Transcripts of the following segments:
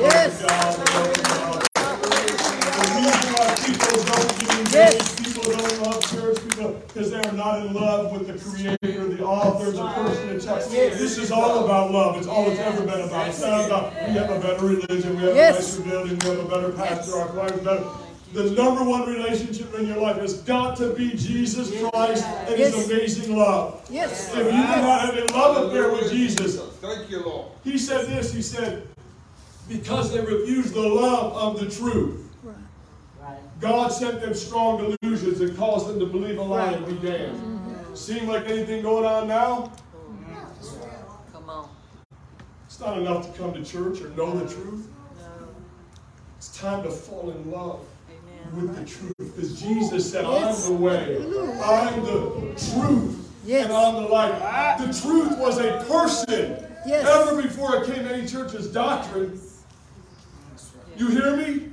Yes. God. The reason why people don't get engaged, Yes. people don't love church, people, because they're not in love with the Creator, the author, the person in charge. This is all about love. It's all it's ever been about. It's not about we have a better religion, we have Yes. a nicer building, we have a better pastor, our choir's better. The number one relationship in your life has got to be Jesus Christ and His Yes. amazing love. Yes. If you do not have a love affair with Jesus, Thank you, Lord. he said this, he said, because they refused the love of the truth. God sent them strong delusions and caused them to believe a lie and be damned. Mm-hmm. Seem like anything going on now? Come on. It's not enough to come to church or know the truth. No. It's time to fall in love Amen. with the truth. Because Jesus said, Yes. I'm the way, I'm the truth, Yes. and I'm the light. The truth was a person. Yes. Ever before it came to any church's doctrine. You hear me?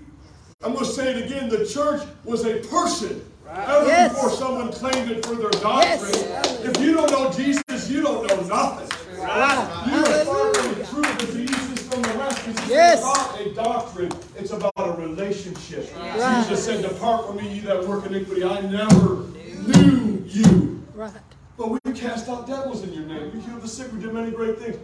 I'm going to say it again. The church was a person. Ever Yes. before someone claimed it for their doctrine. Yes. If you don't know Jesus, you don't know nothing. Wow. You are far from the Hallelujah. truth of the from the rest. Because Yes. it's not a doctrine, it's about a relationship. Right. Jesus said, Depart from me, you that work iniquity. I never knew you. Right. But we cast out devils in your name. We healed the sick. We did many great things.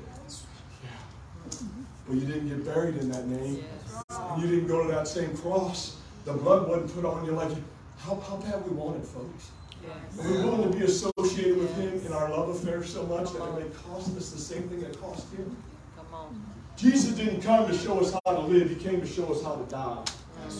Yeah. But you didn't get buried in that name. And you didn't go to that same cross. The blood wasn't put on you like you. How, how bad we want it, folks. Yes. We're willing to be associated with Him in our love affair so much that it may cost us the same thing that cost Him. Come on. Jesus didn't come to show us how to live, He came to show us how to die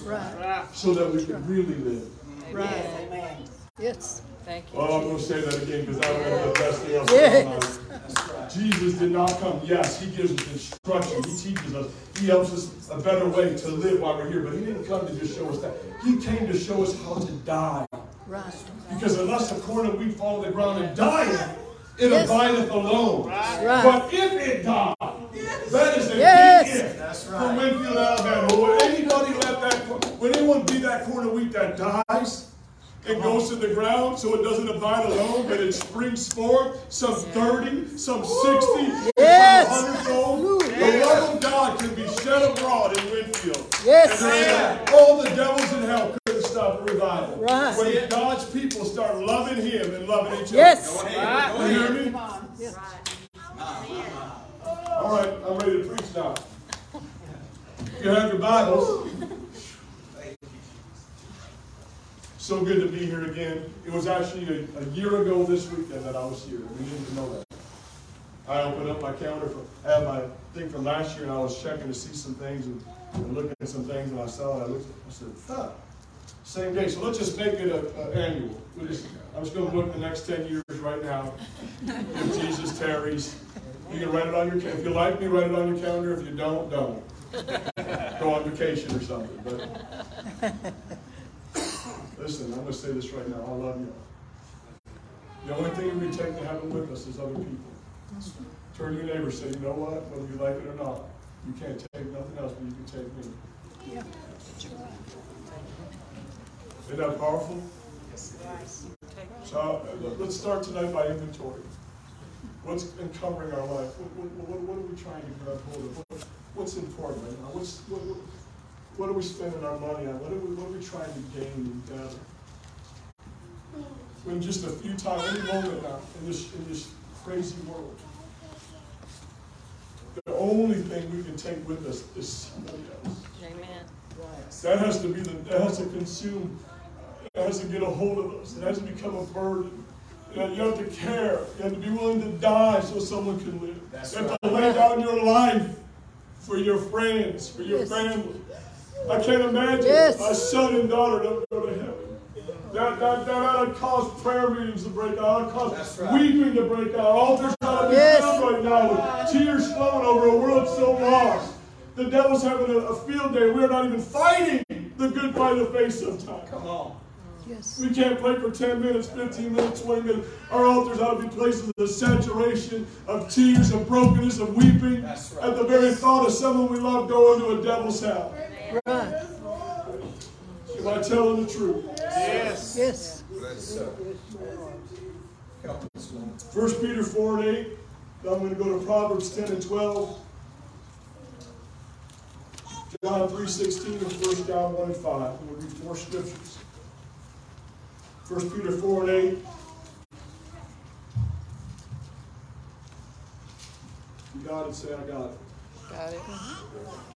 Right. so that we could really live. Right. Amen. Yes. Thank you. Well, I'm going to say that again because I don't know the best thing else Yes. going on. Jesus did not come. Yes, He gives us instruction. He teaches us. He helps us a better way to live while we're here. But He didn't come to just show us that. He came to show us how to die. Right. Because unless a corn of wheat fall to the ground and die, it Yes. abideth alone. Right. But if it die, that is a Yes. big if from Winfield, Alabama. Would anybody let that, cor- would anyone be that corn of wheat that dies? It goes to the ground so it doesn't abide alone, but it springs forth, some 30, some 60, Yes. some 100 fold. The love of God can be shed abroad in Winfield. Yes. And all the devils in hell couldn't stop the revival. Right. When God's people start loving Him and loving each other. Yes. You hear me? All right, I'm ready to preach now. If you have your Bibles. So good to be here again. It was actually a, a year ago this weekend that I was here. We didn't know that. I opened up my calendar for, I had my thing from last year and I was checking to see some things and, and looking at some things and I saw it. I looked, I said, huh, same day. So let's just make it a, a annual. We just, I'm just gonna look the next ten years right now. If Jesus tarries, you can write it on your, if you like me, write it on your calendar. If you don't, don't. Go on vacation or something, but. Listen, I'm gonna say this right now, I love you. The only thing we take to heaven with us is other people. Turn to your neighbor, say, you know what, whether you like it or not, you can't take nothing else, but you can take me. Yeah. Isn't that powerful? Yes. So, uh, let's start tonight by inventory. What's encumbering our life? What, what, what, what are we trying to grab hold of? What, what's important right now? What's, what, what, what are we spending our money on? What are we, what are we trying to gain and gather? In just a few times, any moment now, in this, in this crazy world, the only thing we can take with us is somebody else. Amen. That has to be the, that has to consume, it has to get a hold of us. It has to become a burden. You, have to care. You have to be willing to die so someone can live. you have to lay down your life for your friends, for your Yes. family. I can't imagine Yes. a son and daughter don't go to heaven. That, that, that, that would cause prayer meetings to break out. That would cause weeping to break out. Altars out be Yes. filled right now with tears flowing over a world so lost. The devil's having a, a field day. We're not even fighting the good fight of faith sometimes. Come on. Yes. We can't pray for 10 minutes, 15 minutes, 20 minutes. Our altars ought to be places of saturation, of tears, of brokenness, of weeping. That's right. At the very thought of someone we love going to a devil's house. Right. Am I telling the truth? Yes. Yes. Bless. Help us, Lord. 1 Peter 4 and 8. I'm going to go to Proverbs 10 and 12. John three sixteen and First John one and five. We'll read four scriptures. First Peter four and eight. You got it, say I got it. Got it.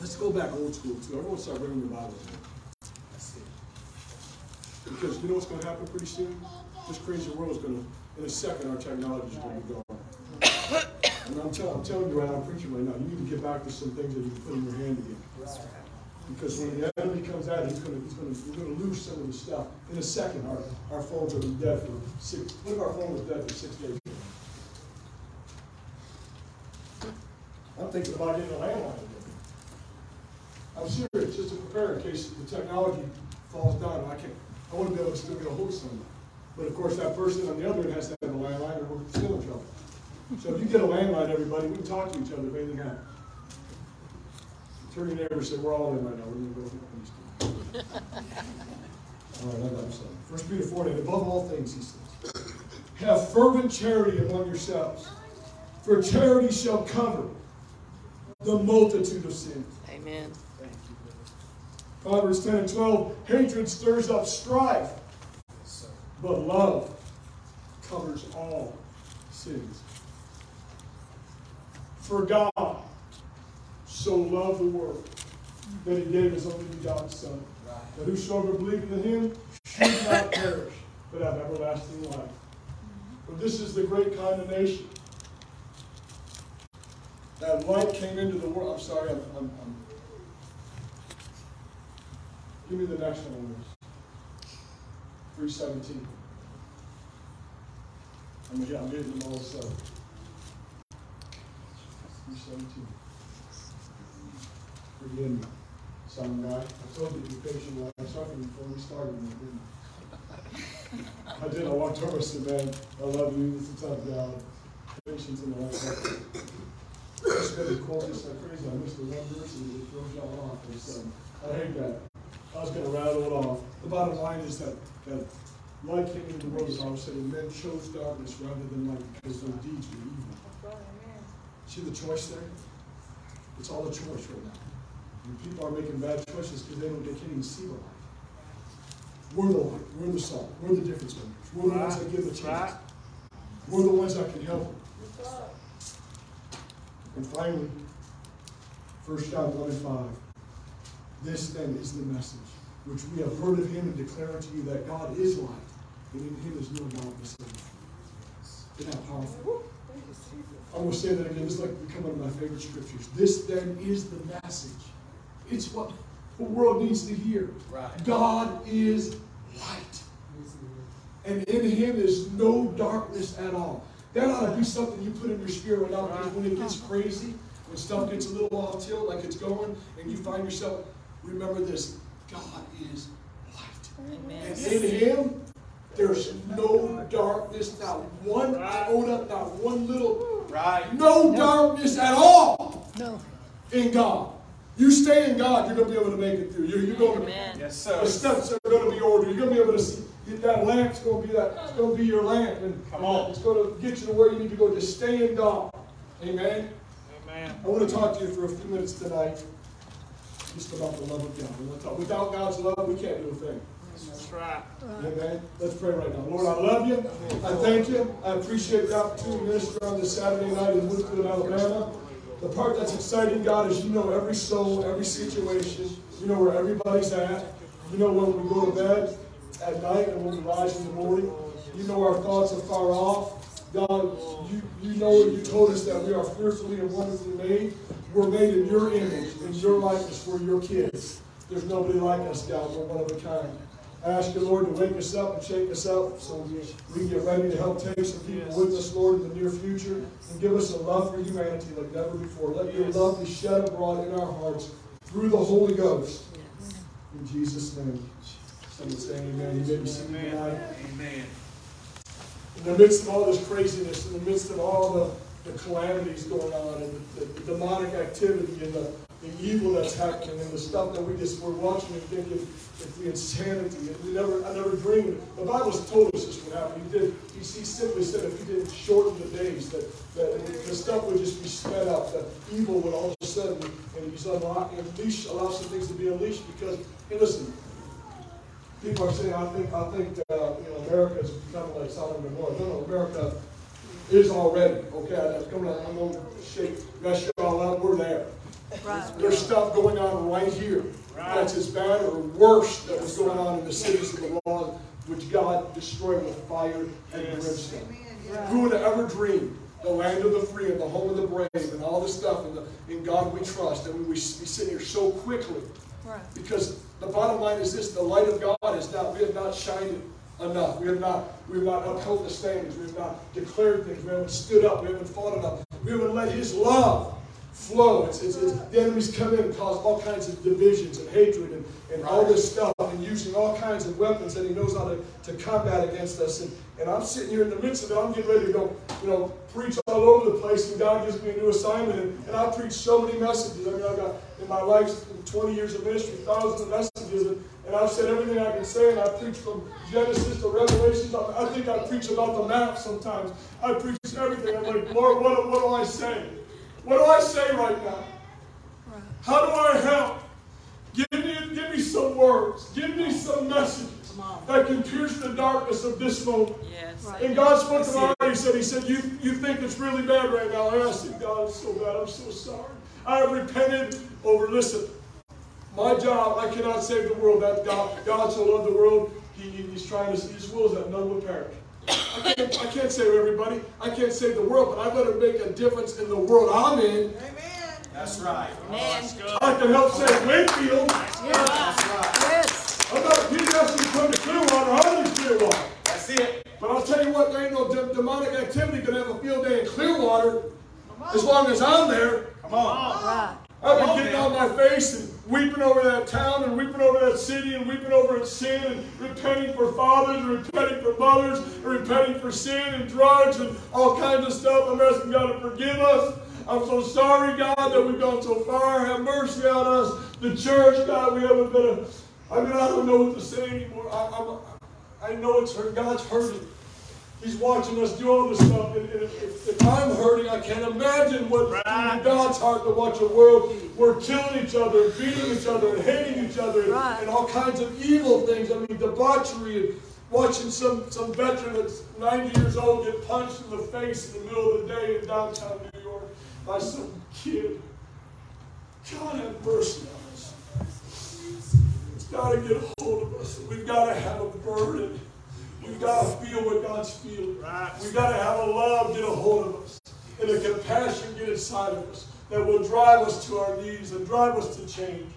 Let's go back old school too. Everyone start reading your Bible. Because you know what's gonna happen pretty soon? This crazy world is gonna, in a second, our technology is gonna be gone. And I'm telling, I'm telling you right now, I'm preaching right now, you need to get back to some things that you can put in your hand again. Because when the enemy comes out, he's gonna, he's gonna, we're gonna lose some of the stuff. In a second, our, our phones will be dead for six, what if our phone was dead for six days? I'm thinking about getting a landline. I'm serious, just to prepare in case the technology falls down, I can, I wanna be able to still get a hold of someone. But of course, that person on the other end has to have a landline, or we're still in trouble. So if you get a landline, everybody, we can talk to each other if anything happens. Turn your neighbor and say, we're all in right now, we're go get these two. All right, I got something. First Peter four, and above all things, he says, have fervent charity among yourselves, for charity shall cover the multitude of sins. Amen. Proverbs 10 and 12, hatred stirs up strife, but love covers all sins. For God so loved the world that he gave his only begotten Son, that whosoever believeth in him should not perish, but have everlasting life. For this is the great condemnation. That light came into the world. I'm sorry, I'm, I'm, I'm Give me the next one. Three seventeen. I'm, yeah, I'm getting them all set. Three seventeen. Forgive me, some guy. I told you to be patient. I started before we started, didn't. I did. I walked over and said, "Man, I love you. This is tough job. Patience in the place." I spent the quote just like crazy. I missed the one verse and it throws y'all off. Um, I hate that. I was gonna rattle it off. The bottom line is that, that light came into the world, as I was saying, men chose darkness rather than light because their deeds were evil. See the choice there? It's all a choice right now. And people are making bad choices because they don't, they can't even see the light. We're the light, we're the salt, we're the difference makers, we're the ones that give the chance. We're the ones that can help them. And finally, First John one and five. This then is the message which we have heard of him and declare unto you that God is light, and in him is no darkness at all. Isn't that powerful? I'm going to say that again. This is like become one of my favorite scriptures. This then is the message. It's what the world needs to hear. Right. God is light. And in him is no darkness at all. That ought to be something you put in your spirit right now because when it gets crazy, when stuff gets a little off tilt like it's going, and you find yourself, remember this God is light. Amen. And in him, there's no darkness, not one iota, not one little, Right. no darkness at all No. in God. You stay in God, you're going to be able to make it through. You're, you're going to Amen. Yes, the sir. steps are going to be ordered. You're going to be able to see that lamp's going to be that. It's going to be your lamp, and Come on. it's going to get you to where you need to go. Just stay in God. Amen. Amen. I want to talk to you for a few minutes tonight, just about the love of God. I want talk. Without God's love, we can't do a thing. That's right. Amen. Let's pray right now. Lord, I love you. I thank you. I appreciate the opportunity to minister on this Saturday night in Winfield, Alabama. The part that's exciting, God, is you know every soul, every situation. You know where everybody's at. You know when we go to bed at night and when we rise in the morning. You know our thoughts are far off. God, you, you know you told us that we are fearfully and wonderfully made. We're made in your image, in your likeness. We're your kids. There's nobody like us, God. We're one of a kind. I ask you, Lord, to wake us up and shake us up so we can get ready to help take some people with us, Lord, in the near future and give us a love for humanity like never before. Let your love be shed abroad in our hearts through the Holy Ghost. In Jesus' name. Someone say amen. You may be seated tonight. Amen. In the midst of all this craziness, in the midst of all the, the calamities going on and the, the demonic activity and the, the evil that's happening and the stuff that we just we're watching and thinking it's the insanity. And we never, I never dreamed. The Bible's told us this would happen. He did. He, he simply said if he didn't shorten the days, that, that the stuff would just be sped up. That evil would all of a sudden, and he's unlock, unleash, allow some things to be unleashed. Because, hey, listen, people are saying, I think, I think, uh, you know, America is becoming like Sodom and Gomorrah. No, no, America is already. Okay, I'm coming. I'm going to shake, mess you all up. We're there. Right. There's stuff going on right here that's as bad or worse that was going on in the cities of the law, which God destroyed with fire and brimstone. Who would have ever dreamed the land of the free and the home of the brave and all this stuff and the, in God we trust and we, we sit here so quickly Right. because the bottom line is this: the light of God is not. We have not shined enough. We have not. We have not upheld the standards. We have not declared things. We haven't stood up. We haven't fought enough. We haven't let His love flow. It's, it's, it's, the enemies come in and cause all kinds of divisions and hatred and, and all this stuff and using all kinds of weapons that He knows how to, to combat against us. And, and I'm sitting here in the midst of it. I'm getting ready to go, you know, preach all over the place. And God gives me a new assignment. And, and I preach so many messages. I mean, I've got in my life 20 years of ministry, thousands of messages. And, and I've said everything I can say. And I preach from Genesis to Revelation. I, I think I preach about the map sometimes. I preach everything. I'm like, Lord, what, what do I say? What do I say right now? Right. How do I help? Give me, give me some words. Give me some messages that can pierce the darkness of this moment. Yes. Right. And God spoke to my heart. He said, He said, you, you think it's really bad right now. And I said, God, it's so bad. I'm so sorry. I have repented over, listen, my job, I cannot save the world. That God, God so loved the world, he, he- He's trying to, His will is that none would perish. I can't, I can't save everybody. I can't save the world, but I better make a difference in the world I'm in. Amen. That's right. Amen. I can help save Winfield. That's right. Yes. I'm not, he doesn't come to Clearwater, I live in Clearwater. That's it. But I'll tell you what, there ain't no de- demonic activity gonna have a field day in Clearwater as long as I'm there. Come on. Right. I've been getting on my face and weeping over that town and weeping over that city and weeping over its sin and repenting for fathers and repenting for mothers and repenting for sin and drugs and all kinds of stuff. I'm asking God to forgive us. I'm so sorry, God, that we've gone so far. Have mercy on us. The church, God, we haven't been a, I mean, I don't know what to say anymore. I, I'm, I know it's hurt. God's hurting. He's watching us do all this stuff. And, and if, if, if I'm hurting, I can't imagine what in God's heart to watch a world where we're killing each other, and beating each other, and hating each other, and, Right. and all kinds of evil things. I mean, debauchery and watching some, some veteran that's 90 years old get punched in the face in the middle of the day in downtown New York by some kid. God have mercy on us. It's got to get a hold of us. We've got to have a burden. We've got to feel what God's feeling. We've got to have a love get a hold of us. And a compassion get inside of us that will drive us to our knees and drive us to change.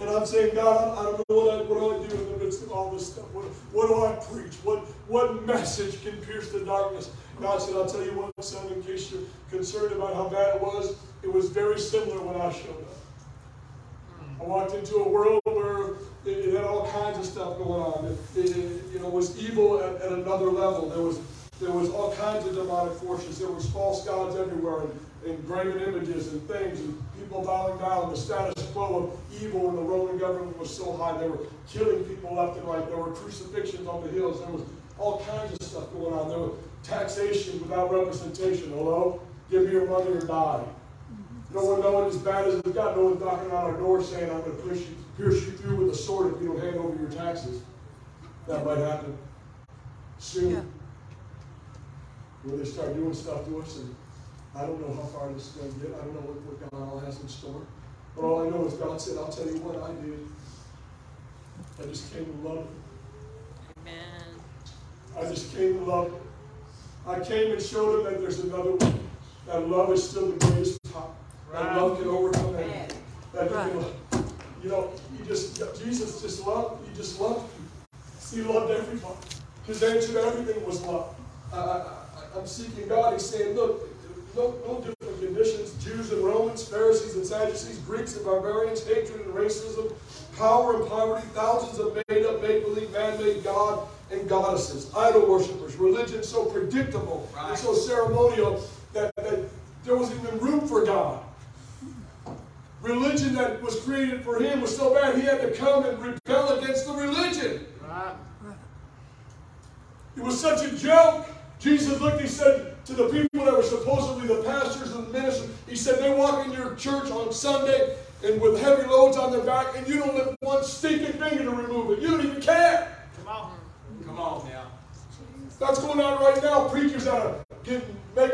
And I'm saying, God, I, don't know what I, what do I do in the midst of all this stuff. What, what do I preach? What, what message can pierce the darkness? God said, I'll tell you what, son, in case you're concerned about how bad it was. It was very similar when I showed up. I walked into a world where it, it had all kinds of stuff going on. It, it, it, was evil at, at another level. There was there was all kinds of demonic forces. There was false gods everywhere, and, and graven images and things, and people bowing down. The status quo of evil in the Roman government was so high. They were killing people left and right. There were crucifixions on the hills. There was all kinds of stuff going on. There was taxation without representation. Hello, give me your money or die. No one knowing as bad as it's got. No one knocking on our door saying, I'm going to push you, pierce you through with a sword if you don't hand over your taxes. That might happen soon. Yeah. Where they start doing stuff to us, and I don't know how far this is going to get. I don't know what, what God all has in store. But all I know is God said, I'll tell you what I did. I just came to love you. Amen. I just came to love him. I came and showed him that there's another way. That love is still the greatest power. That love can overcome anything. That you, can, you know, you just Jesus just loved. He just loved you. He loved everybody. His answer to everything was love. I, I, I- I'm seeking God. He's saying, look, no, no different conditions. Jews and Romans, Pharisees and Sadducees, Greeks and barbarians, hatred and racism, power and poverty, thousands of made-up, make-believe, man-made God and goddesses, idol worshippers, religion so predictable and so ceremonial that, that there wasn't even room for God. Religion that was created for him was so bad, he had to come and rebel against the religion. It was such a joke. Jesus looked, he said to the people that were supposedly the pastors and ministers, he said, they walk in your church on Sunday and with heavy loads on their back, and you don't lift one stinking finger to remove it. You don't even care. Come on. Come on now. That's going on right now. Preachers that are getting, making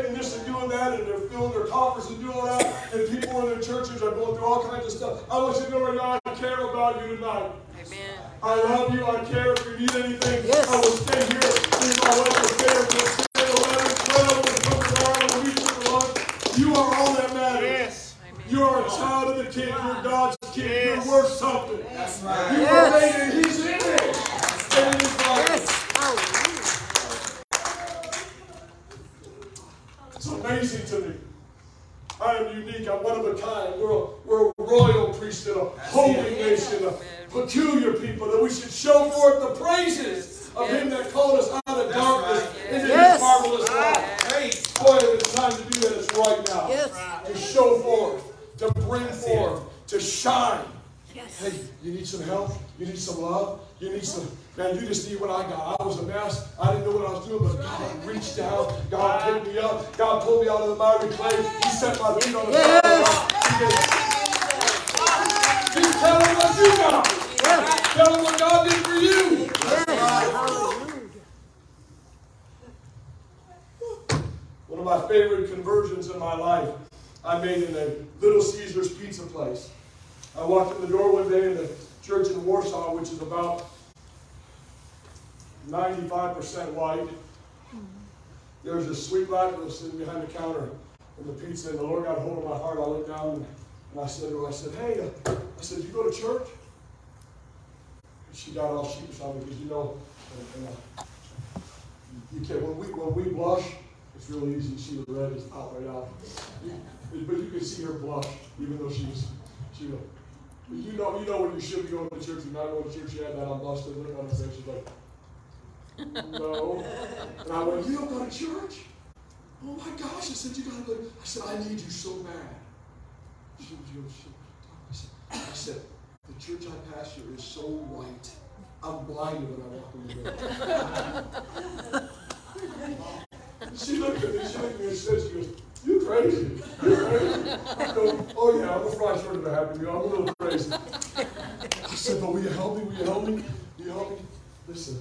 this and doing that, and they're filling their coffers and doing that, and people in their churches are going through all kinds of stuff. I want you to know right now, I care about you tonight. Amen. I love you. I care if you need anything. Yes. I will stay here. You man, you just need what I got. I was a mess. I didn't know what I was doing, but God reached down. God picked me up. God pulled me out of the miry clay. He set my feet on the Yes. ground. He did- Tell him what you got. Tell him what God did for you. Hallelujah. One of my favorite conversions in my life I made in a Little Caesars pizza place. I walked in the door one day in the church in Warsaw, which is about 95% white. There was a sweet black girl sitting behind the counter in the pizza, and the Lord got hold of my heart. I looked down and, and I said to her, I said, hey, uh," I said, you go to church? And she got all sheepish on me because, you know, and, and, uh, you can't, when we, when we blush, it's really easy to see the red is out right out. You- But you can see her blush, even though she's, she, you know, you know when you should be going to church and not going to church, you had that unbusted look on her face, she's like, no. And I went, you don't go to church? Oh my gosh, I said, you gotta go. I said, I need you so bad. She, she, she, I said, the church I pastor is so white. I'm blinded when I walk in the door. She looked at me, she looked at me and said, she goes, you crazy. You crazy. I go, oh yeah, I'm a fry short of a happy meal. I'm a little crazy. I said, but will you help me? Will you help me? Will you help me? Listen,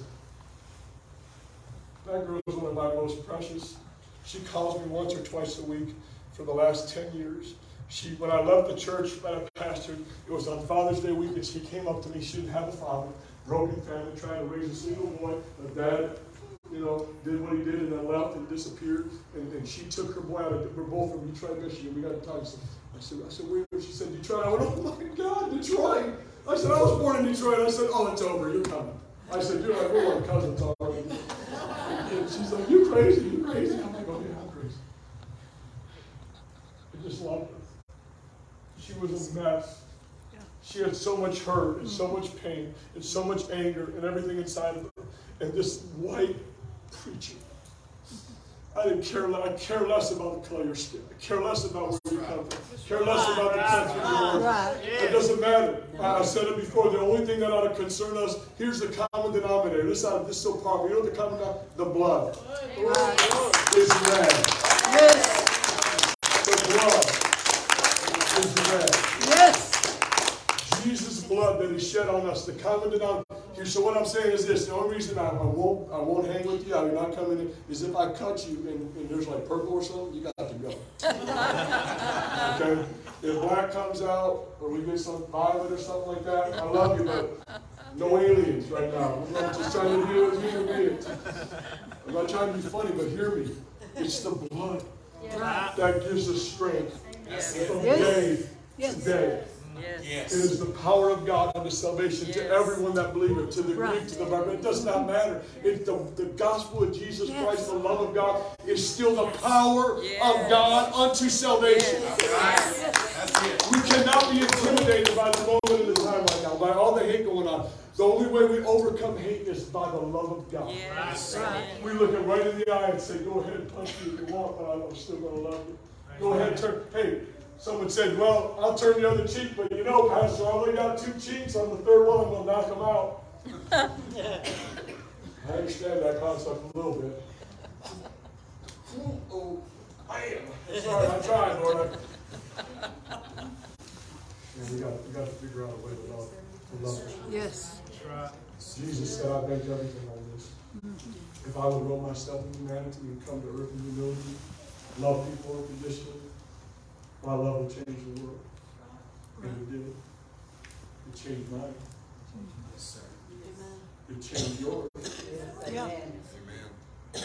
that girl is one of my most precious. She calls me once or twice a week for the last 10 years. She, when I left the church I pastored, it was on Father's Day weekend. She came up to me. She didn't have a father, broken family, trying to raise a single boy. Her dad, you know, did what he did and then left and disappeared. And, and she took her boy out of, we're both from Detroit, Michigan. We got to talk. I said, I said, where? She said, Detroit. I went, oh my God, Detroit. I said, I was born in Detroit. I said, oh, it's over. You're coming. I said, you're like, we're like cousins already. You crazy, you crazy. I'm like, oh yeah, I'm crazy. I just loved her. She was a mess. She had so much hurt and so much pain and so much anger and everything inside of her. And this white preacher. I didn't care. le- I care less about the color of your skin. I care less about where you come from. I Care less about the country you're in. Right. It doesn't matter. I I said it before. The only thing that ought to concern us. Here's the common denominator. This ought, this is so powerful. You know what the common denominator? The blood is red. Yes. The blood is red. Yes. Jesus' blood that He shed on us. The common denominator. Here, so what I'm saying is this: the only reason I, I won't I won't hang with you, I'm not coming in, is if I cut you and, and there's like purple or something, you got to go. okay. If black comes out, or we get some violet or something like that, I love you, but no aliens right now. I'm just trying to deal with human beings. I'm not trying to be funny, but hear me. It's the blood that gives us strength from Yes. day to Yes. day. Yes. It is the power of God unto salvation to everyone that believeth, to the Right. Greek, to the barbarian. It does not matter. It's the, the gospel of Jesus Yes. Christ, the love of God, is still the power Yes. of God unto salvation. That's it. We cannot be intimidated by the moment in the time right now, by all the hate going on. The only way we overcome hate is by the love of God. Yes. We look it right in the eye and say, go ahead and punch me if you want, but I'm still going to love you. Go ahead and turn. Hey, Someone said, well, I'll turn the other cheek, but you know, Pastor, I only got two cheeks. On the third one, I'm going to knock them out. I understand that concept a little bit. Oh, I am. Sorry, I tried, Lord. I- Yeah, we got, we got to figure out a way to love, to love. Yes. Jesus said, I beg everything on this. If I would roll myself in humanity and come to earth in humility, love people unconditionally, my love will change the world. And it did. It changed mine. Yes, sir. It changed yours. Yeah.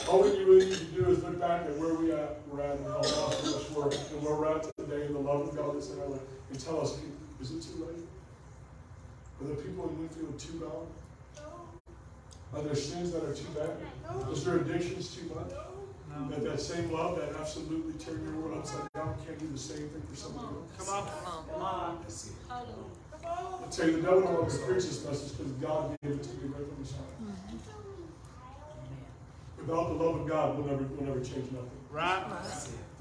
All we really need to do is look back at where we at, we're at, and how much we're, and where we're at today, and the love of God that's in our life, and tell us, is it too late? Are the people in Winfield too gone? Are there sins that are too bad? Is there addictions too much? That that same love that absolutely turned your world upside down can't do the same thing for somebody else? Come on. Come on, come on. I tell you, the devil don't want to preach this message because God gave it to me right from the start. Mm-hmm. Without the love of God, we'll never, we'll never change nothing. Right.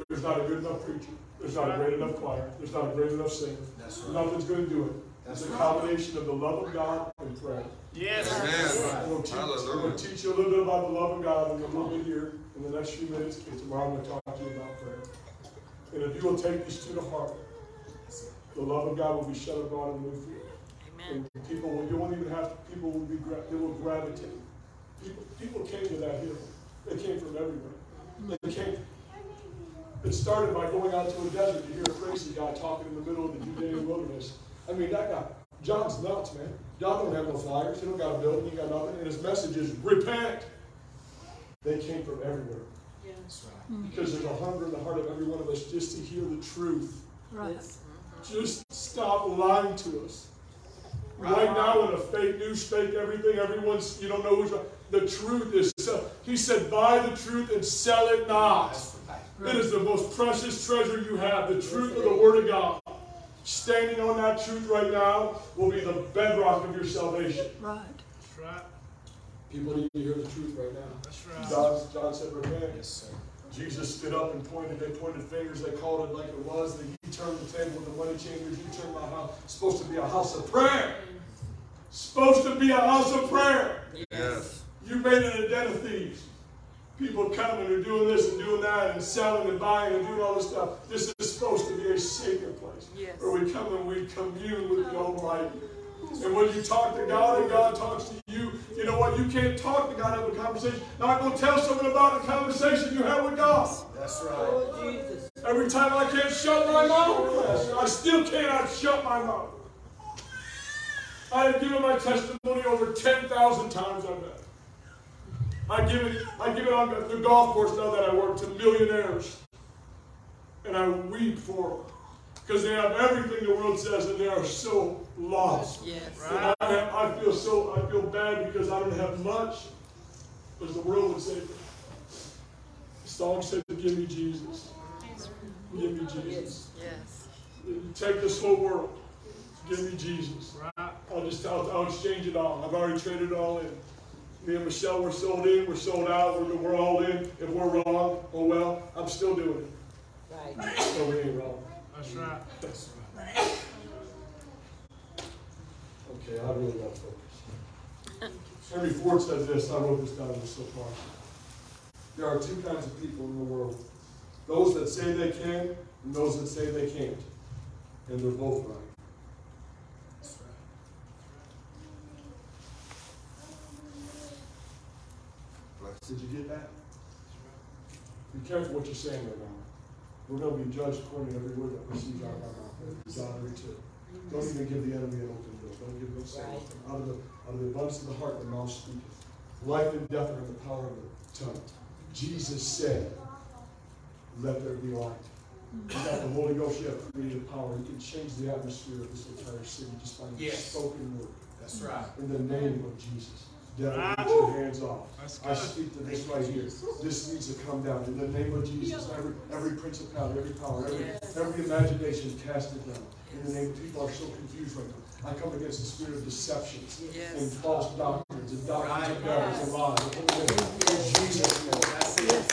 There's not a good enough preacher. There's not a great enough choir. There's not a great enough singer. That's right. Nothing's going to do it. It's a combination of the love of God and prayer. Yes. I'm going to teach, I'm going to teach you a little bit about the love of God in a little bit here in the next few minutes. And tomorrow I'm going to talk to you about prayer. And if you will take these two to heart, the love of God will be shed abroad in Winfield. Amen. And people, will- you won't even have, people will be, they will gravitate. People, people came to that hill. They came from everywhere. They came, it started by going out to a desert to hear a crazy guy talking in the middle of the Judean wilderness. I mean, that guy, John's nuts, man. John don't have no flyers. He don't got a building. He got nothing. And his message is repent. They came from everywhere. That's right. Mm. Because there's a hunger in the heart of every one of us just to hear the truth. Right. Mm-hmm. Just stop lying to us. Right now, in a fake news, fake everything, everyone's, you don't know who's, right. the truth is, so- he said, buy the truth and sell it not. It is the most precious treasure you have, the truth of the Word of God. Standing on that truth right now will be the bedrock of your salvation. Right. That's right. People need to hear the truth right now. That's right. John, John said, repent. Yes, sir. Jesus stood up and pointed. They pointed fingers. They called it like it was. Then he turned the table with the money changers. You turned my house. It's supposed to be a house of prayer. Supposed to be a house of prayer. Yes. You made it a den of thieves. People coming and doing this and doing that and selling and buying and doing all this stuff. This is supposed to be a sacred place. Yes. Where we come and we commune with the Almighty. And when you talk to God and God talks to you, you know what? You can't talk to God, have a conversation. Now I'm going to tell someone about the conversation you had with God. That's right. Every time I can't shut my mouth, I still cannot shut my mouth. I have given my testimony over 10,000 times, I bet. I give it, I give it on the golf course now that I work to millionaires. And I weep for them. Because they have everything the world says and they are so lost. Yes. And I, have, I feel so, I feel bad because I don't have much, as the world would say. The song said, give me Jesus. Give me Jesus. Yes. Take this whole world. Give me Jesus. Right. I'll just, I'll, I'll exchange it all. I've already traded it all in. Me and Michelle, we're sold in, we're sold out, we're, we're all in. If we're wrong, oh well, I'm still doing it. Right. So we ain't wrong. That's right. That's right. Okay, I really got to focus. Henry Ford said this, I wrote this down the so far. There are two kinds of people in the world. Those that say they can, and those that say they can't. And they're both right. Did you get that? Be careful what you're saying right now. We're going to be judged according to every word that proceeds out of our mouth. John 3 2. Don't even give the enemy an open door. Don't give them say Out of the out of the abundance of the heart, the mouth speaketh. Life and death are in the power of the tongue. Jesus said, "Let there be light." You got the Holy Ghost. You have creative power. You can change the atmosphere of this entire city just by your Yes. spoken word. That's right. In the name of Jesus. Devil, Right. get your hands off. I speak to this right here. This needs to come down. In the name of Jesus, every, every principality, every power, every, every imagination, cast it down. In the name of people are so confused right now. I come against the spirit of deception and false doctrines and doctrines of Right. devils and lies. I come against it In Jesus' name. That's it.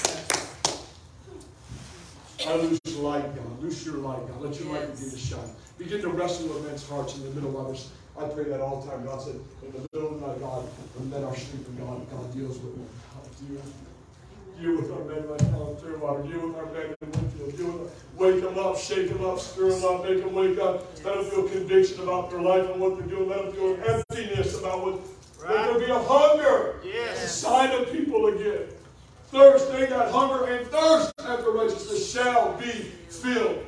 I lose light, God. Loose your light, God. Let your light begin to shine. Begin to wrestle with men's hearts in the middle of us. I pray that all the time. God said, in the middle of the night, God, when men are sleeping, God, God deals with them. God, deal, deal with our men in Clearwater. Deal with our men in Winfield. Deal with them. Wake them up, shake them up, stir them up, make them wake up. Let them feel conviction about their life and what they're doing. Let them feel emptiness about what. Let there be a hunger. Yes. A sign of people again. Thirst, they that hunger and thirst after righteousness shall be filled.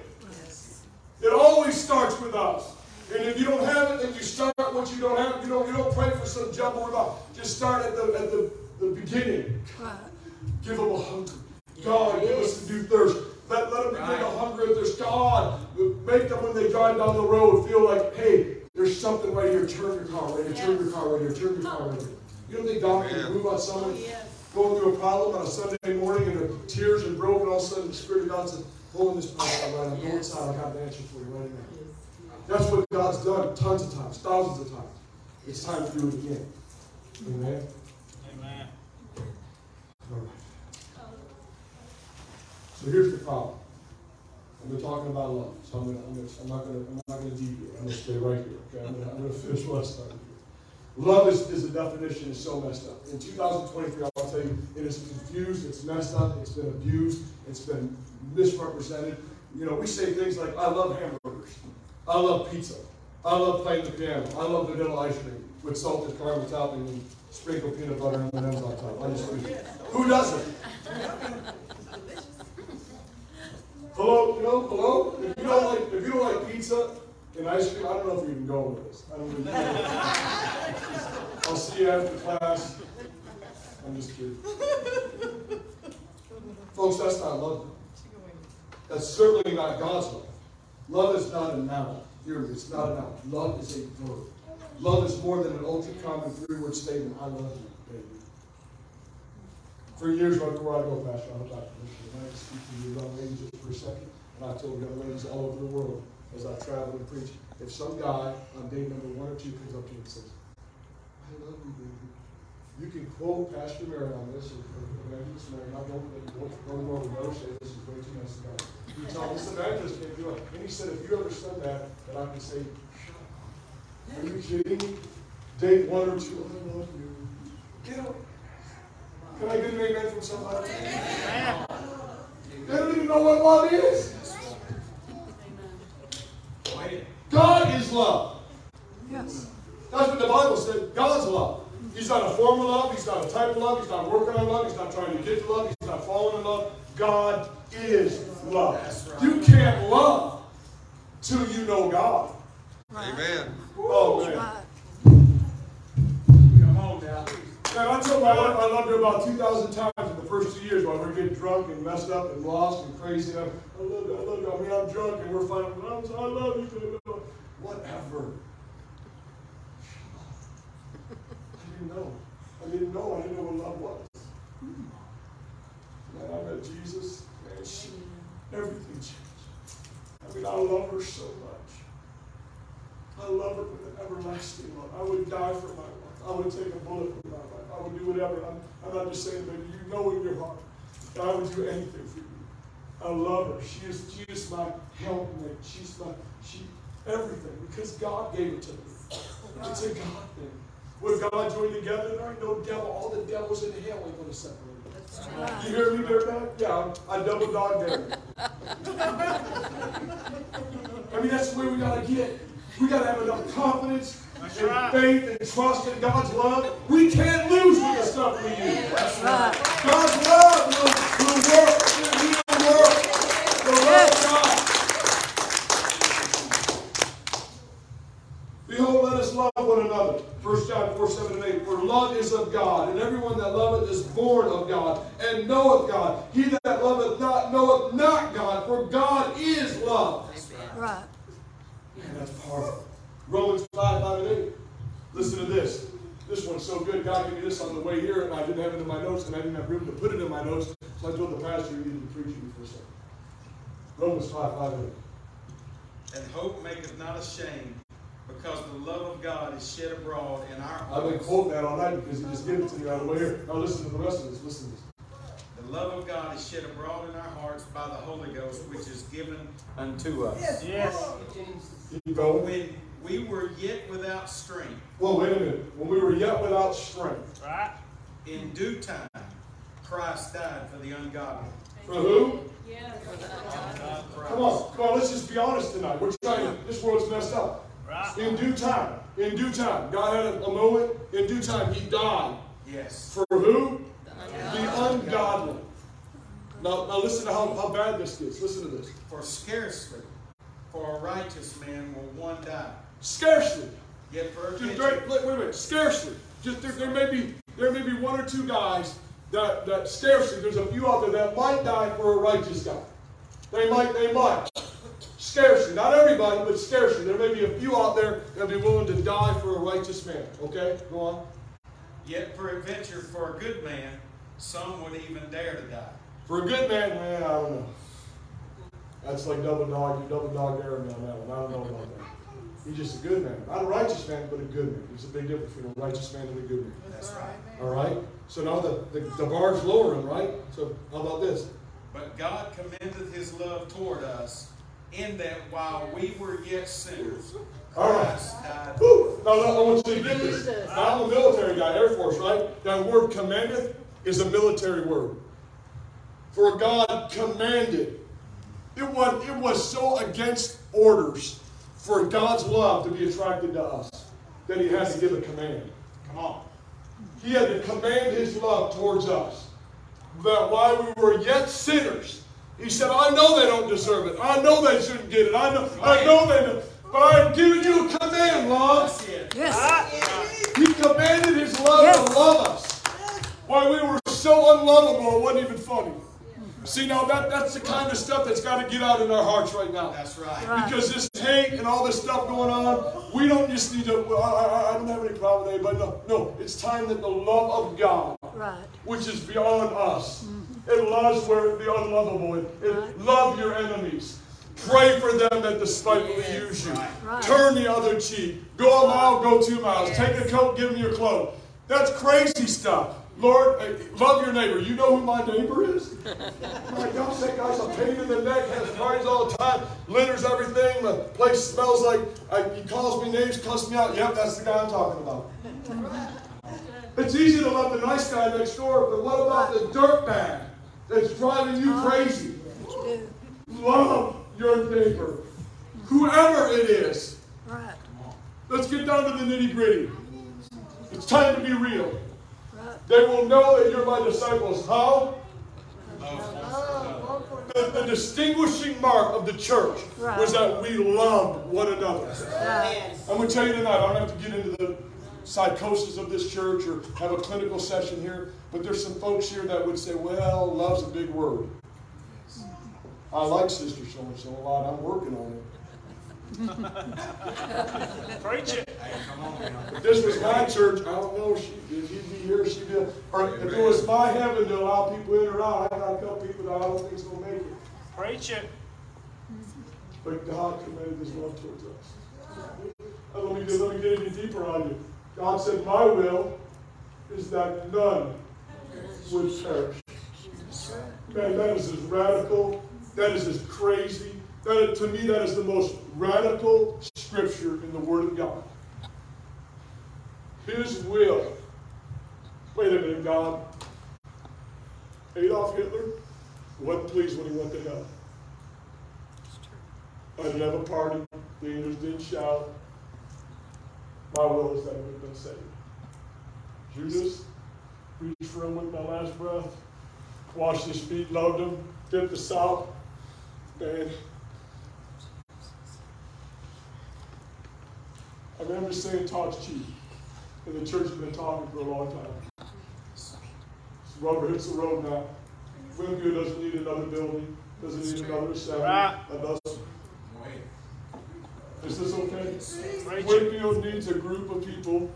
It always starts with us. And if you don't have it, then you start what you don't have. You don't, you don't pray for some jumble about. Just start at the at the, the beginning. Right. Give them a hunger. God, give us a new thirst. Let, let them begin to hunger and thirst. God, make them when they drive down the road feel like, hey, there's something right here. Turn your car right here. Turn your car right here. Turn your car right here. You don't think God can move on someone going through a problem on a Sunday morning and the tears and broken, all of a sudden the Spirit of God says, hold this problem right. I'm going inside. I got an answer for you right now. That's what God's done tons of times, thousands of times. It's time to do it again. Amen. Amen. All right. So here's the problem. I've been talking about love, so I'm, gonna, I'm, gonna, I'm not gonna I'm not gonna deviate. I'm gonna stay right here. Okay, I'm gonna, finish what I started here. Love is, is definition is so messed up. In 2023, I'll tell you, it is confused, it's messed up, it's been abused, it's been misrepresented. You know, we say things like, I love hamburgers, I love pizza, I love playing the piano, I love vanilla ice cream with salted caramel topping and sprinkled peanut butter and M&M's on top. I just. Who doesn't? Hello, you know, hello? If you don't like, if you don't like pizza and ice cream, I don't know if you can go with this. I don't really know. I'll see you after class. I'm just kidding. Folks, that's not love. That's certainly not God's love. Love is not a noun. Hear me, it's not a noun. Love is a verb. Love is more than an ultra common three word statement. I love you. For years, wherever I go, Pastor, I'm about to I can speak to you young ladies for a second. And I told young ladies all over the world as I travel and preach, if some guy on day number one or two comes up to you and says, I love you, baby. You can quote Pastor Maron on this, or Evangelist Maron, I don't, don't, don't go and never say this is way too nice to God. You tell this evangelist can't do it. And he said, if you ever said that, then I can say, shut up. Are you kidding me? Date one or two, I love you. Get up. Can I get an amen from somebody? Amen. They don't even know what love is. God is love. Yes. That's what the Bible said. God's love. He's not a form of love. He's not a type of love. He's not working on love. He's not trying to get to love. He's not falling in love. God is love. You can't love till you know God. Amen. Oh man. Right. Man, I told my wife I loved her about 2,000 times in the first two years while we were getting drunk and messed up and lost and crazy. And I'm, I love you, I love you. I mean, I'm drunk and we're fighting. I'm I love you. Whatever. I didn't know. I didn't know. I didn't know what love was. Man, I met Jesus. Man, she, everything changed. I mean, I love her so much. I love her with an everlasting love. I would die for my wife. I would take a bullet for my wife. I would do whatever. I'm, I'm not just saying, but you know in your heart, that I would do anything for you. I love her. She is, she is my helpmate. She's my, she, everything, because God gave it to me. It's a God thing. With God joined together, there ain't no devil. All the devils in hell ain't going to separate us. You hear me, Dirtbag? Yeah, I double dog dare. I mean, that's the way we got to get. We got to have enough confidence and faith and trust in God's love. We can't lose with the stuff we use. Right. God's love will, will work. It will work. The love of God. Behold, let us love one another. 1 John 4, 7 and 8. For love is of God, and everyone that loveth is born of God, and knoweth God. He that loveth not knoweth not God, for God is love. Right. Man, that's powerful. Romans 5, 5 and 8. Listen to this. This one's so good. God gave me this on the way here, and I didn't have it in my notes, and I didn't have room to put it in my notes. So I told the pastor he needed to preach to me for a second. Romans 5, 5 and 8. And hope maketh not ashamed, because the love of God is shed abroad in our hearts. I've been hearts. quoting that all night because he just gave it to me right away here. Now listen to the rest of this. Listen to this. The love of God is shed abroad in our hearts by the Holy Ghost, which is given unto us. Yes. Keep going. When we were yet without strength, Well, wait a minute. When we were yet without strength. Right. in due time, Christ died for the ungodly. For who? Christ. Come on, come on, let's just be honest tonight. We're trying to, this world's messed up. Right. In due time, in due time, God had a, a moment, in due time, He died. Yes. For who? The ungodly. Now, now listen to how, how bad this gets. Listen to this. For scarcely for a righteous man will one die. Scarcely. Yet for a Just wait, wait, a minute. Scarcely. Just there, there may be there may be one or two guys that that scarcely. There's a few out there that might die for a righteous guy. They might. They might. Scarcely. Not everybody, but scarcely. There may be a few out there that be willing to die for a righteous man. Okay, go on. yet for a venture for a good man, some would even dare to die. For a good man, man, I don't know. That's like double dog. You double dog Aaron on that one. I don't know about that. He's just a good man. Not a righteous man, but a good man. There's a big difference between a righteous man and a good man. That's right. All right? So now the, the, the bar's lowering, right? So how about this? But God commendeth his love toward us, in that while we were yet sinners, All right. Christ died. Woo! Now, now, I want you to get this. Now, I'm a military guy, Air Force, right? That word commandeth is a military word. For God commanded. It was, it was so against orders for God's love to be attracted to us that He had to give a command. Come on. He had to command His love towards us. That while we were yet sinners, He said, I know they don't deserve it. I know they shouldn't get it. I know, I know they don't. But I've given you a command, love. That's it. Yes. Ah. He commanded His love Yes. to love us. While we were so unlovable, it wasn't even funny. See, now that, that's the kind of stuff that's got to get out in our hearts right now. That's right. Right. Because this hate and all this stuff going on, we don't just need to, well, I, I, I don't have any problem with anybody. No, no, it's time that the love of God, Right. which is beyond us, mm-hmm. it loves where the unlovable, it, it love your enemies. Pray for them that despitefully use you. Right. Turn the other cheek. Go a mile, go two miles. Take a coat, give them your clothes. That's crazy stuff. Lord, eh, love your neighbor. You know who my neighbor is? My gosh, that guy's a pain in the neck, has parties all the time, litters everything. The place smells like, uh, he calls me names, cuss me out. Yep, that's the guy I'm talking about. It's easy to love the nice guy next door, but what about the dirt bag that's driving you crazy? You do. Love your neighbor, whoever it is. Let's get down to the nitty gritty. It's time to be real. Right. They will know that you're my disciples. How? Oh, The, the distinguishing mark of the church was that we loved one another. Right. I'm going to tell you tonight, I don't have to get into the psychosis of this church or have a clinical session here, but there's some folks here that would say, well, love's a big word. I like Sister so and so a lot. I'm working on it. Preach it. Hey, come on now. If this was my church, I don't know if she, if he'd be here, she'd be, or if it was my heaven to allow people in or out, I got a couple people that I don't think's gonna make it. Preach it. But God commended his love towards us. And let me get, let me get even deeper on you. God said, my will is that none would perish. Man, that is as radical, that is as crazy. That, to me, that is the most radical scripture in the Word of God. His will. Wait a minute, God. Adolf Hitler wasn't pleased when he went to hell. I didn't have a party. Angels didn't shout. My will is that have been saved. Judas, reached for him with my last breath, washed his feet, loved him, dipped the salt, man. I mean, I'm just saying talk's cheap. And the church has been talking for a long time. Rubber hits the road now. Winfield doesn't need another building, doesn't need another assembly. Right. That. Is this okay? Preach it. Winfield needs a group of people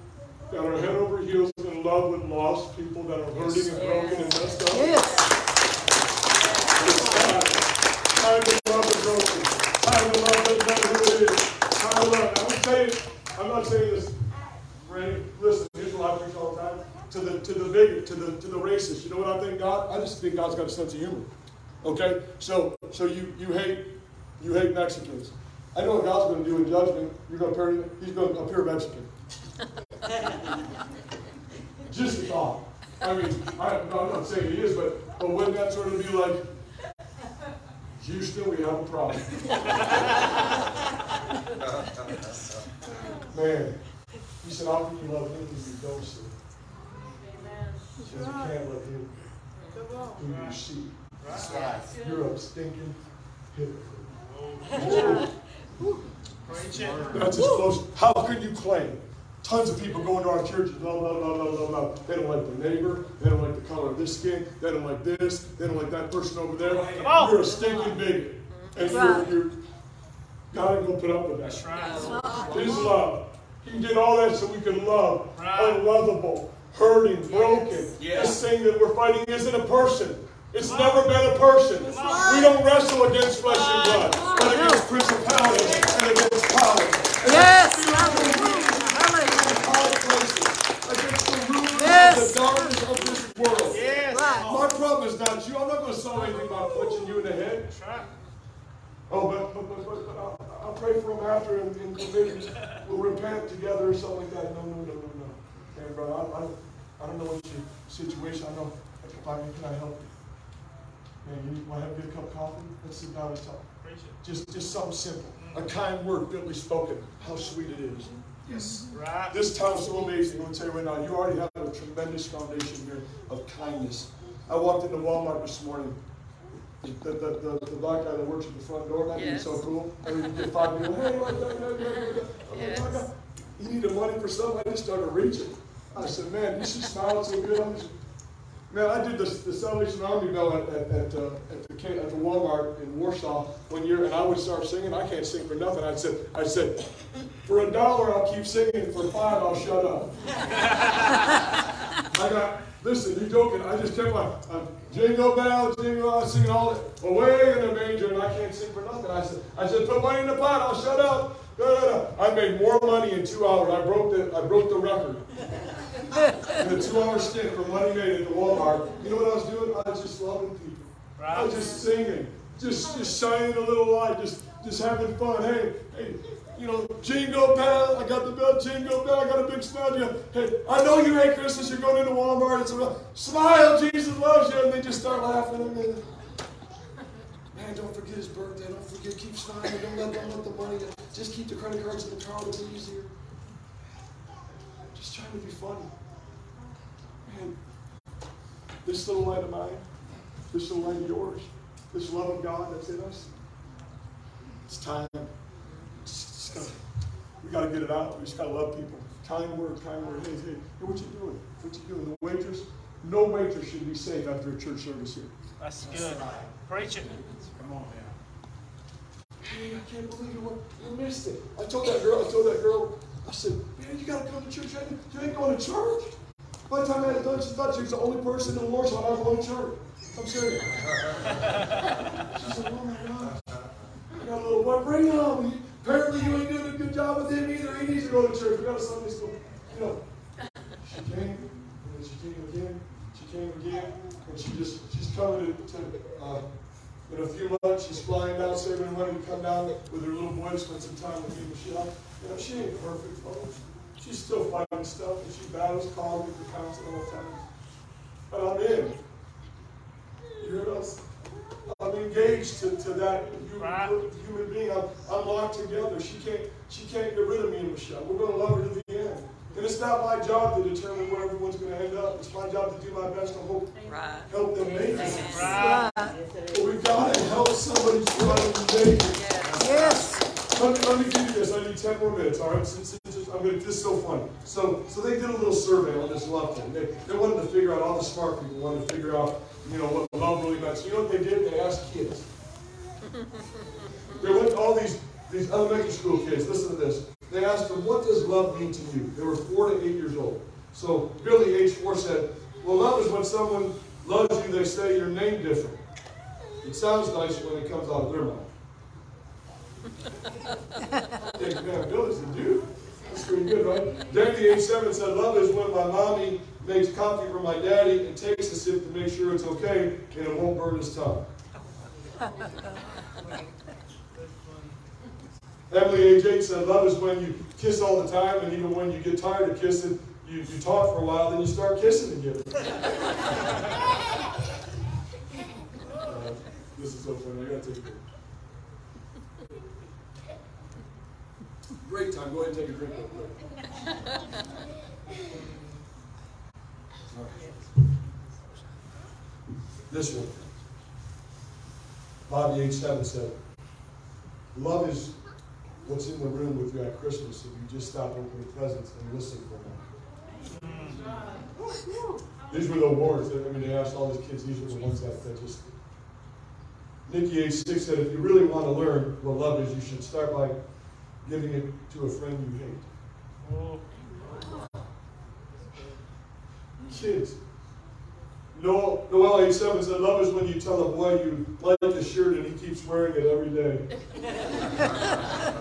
that are head over heels in love with lost people that are hurting and broken and messed up. Yes. It's time. Time to love the broken. Time to love that matter who it is. Time to love. I'm saying, I'm not saying this, Ray, listen, here's what I preach all the. To the, to the racist. You know what I think God? I just think God's got a sense of humor. Okay? So so you you hate you hate Mexicans. I know what God's going to do in judgment. You're to appear, He's going to appear Mexican. Just a thought. I mean, I, I'm not saying he is, but, but wouldn't that sort of be like, Houston, we have a problem. Man, he said, love him who you don't see? You can't love him who you see. That's right. You're a stinking hypocrite. That's as close. How can you claim? Tons of people go into our churches, blah, blah, blah, blah, blah, blah. They don't like their neighbor. They don't like the color of this skin. They don't like this. They don't like that person over there. on. You're a stinking bigot. And you're, you're, God ain't gonna put up with That's that. right. His love. He did all that so we can love. Right. Unlovable, hurting, broken. Yes. This thing that we're fighting isn't a person. It's never been a person. We don't wrestle against flesh and blood, but against principalities and against powers. Yes. against the Yes. of the darkness of this world. Yes. My problem is not you. I'm not going to solve anything by punching you in the head. That's right. Oh, but, but, but, but, but I'll, I'll pray for them after and, and maybe we'll repent together or something like that. No, no, no, no, no. Hey, brother, I, I, don't, I don't know what your situation. I know. If I can, can I help you? Man, you want to have a good cup of coffee? Let's sit down and talk. Just, just something simple. A kind word, fitly spoken. How sweet it is. Yes. Right. This town's so amazing. I'm gonna tell you right now, you already have a tremendous foundation here of kindness. I walked into Walmart this morning. The, the, the, the black guy that works at the front door, that he's so cool. I mean, you get five people, hey, what?" I'm like, "My God, You needed money for something, I just started reaching. I said, man, you should smile so good. I'm just, man, I did this, the Salvation Army bell at, at, at, uh, at the, at the Walmart in Warsaw one year, and I would start singing. I can't sing for nothing. I said, I said, for a dollar, I'll keep singing. For five, I'll shut up. I got, listen, you're joking. I just kept on, uh, jingle bell, jingle, I was singing all that, away in the manger, and I can't sing for nothing. I said, I said, put money in the pot, I'll shut up. Da, da, da. I made more money in two hours. I broke the, I broke the record. In a two-hour stint for money made at the Walmart. You know what I was doing? I was just loving people. I was just singing, just just shining a little light, just just having fun. Hey, hey, you know, jingle bell. I got the bell, jingle bell. I got a big smile. You hey, I know you hate Christmas. You're going into Walmart. It's a smile. Jesus loves you, and they just start laughing. And then, man, don't forget his birthday. Don't forget. Keep smiling. Don't let don't let the money. Just keep the credit cards in the car. It'll be easier. Just trying to be funny. Man, this little light of mine, this little light of yours, this love of God that's in us, it's time. It's just gotta, we gotta get it out. We just gotta love people. Kind word, kind word. Hey, hey, hey, what you doing? What you doing? The waitress? No waitress should be safe after a church service here. That's good. Preach it. Come on man. Hey, I can't believe you, you missed it. I told that girl, I told that girl, I said, man, you gotta come to church. You ain't- going to church. By the time I had done, she thought she was the only person in the world, so I'm going to church. I'm serious. She said, oh my God. I got a little boy, bring him. Apparently you ain't doing a good job with him either. He needs to go to church. We got a Sunday school. You know. She came, and then she came again. She came again, and she just, she's coming to, to uh, in a few months, she's flying down, saving money to come down with her little boy, spend some time with me, Michelle. You know, she ain't perfect, folks. She's still fighting stuff, and she battles calling me for counseling all the time. But I'm in. You hear us? I'm engaged to, to that human, Right. human being. I'm, I'm locked together. She can't, she can't get rid of me and Michelle. We're going to love her to the end. And it's not my job to determine where everyone's going to end up. It's my job to do my best to hope, Right. help them make it. Right. But we've got to help somebody try to make it. Yes. Let me, let me give you 10 more minutes, all right? Since, since, I'm gonna, this is so funny. So, so they did a little survey on this love thing. They, they wanted to figure out, all the smart people wanted to figure out, you know, what love really meant. So you know what they did? They asked kids. They went to all these, these elementary school kids. Listen to this. They asked them, what does love mean to you? They were four to eight years old. So Billy, age four, said, well, love is when someone loves you, they say your name different. It sounds nice when it comes out of their mouth. Yeah, man, Billy's a dude. That's pretty good, right? Danny, age seven, said, Love is when my mommy makes coffee for my daddy and takes a sip to make sure it's okay and it won't burn his tongue. Emily age eight said, Love is when you kiss all the time, and even when you get tired of kissing, you, you talk for a while, then you start kissing again. Uh, this is so funny. I gotta take a break. Great time. Go ahead and take a drink. real quick. All right. This one. Bobby H. Seven said, Love is what's in the room with you at Christmas if you just stop opening presents and listen for them. These were the awards that, I mean, they asked all these kids, these were the ones that, that just. Nikki H. Six said, if you really want to learn what love is, you should start by giving it to a friend you hate. Oh, Kids. Noel, Noel H. Seven said, love is when you tell a boy you like a shirt and he keeps wearing it every day.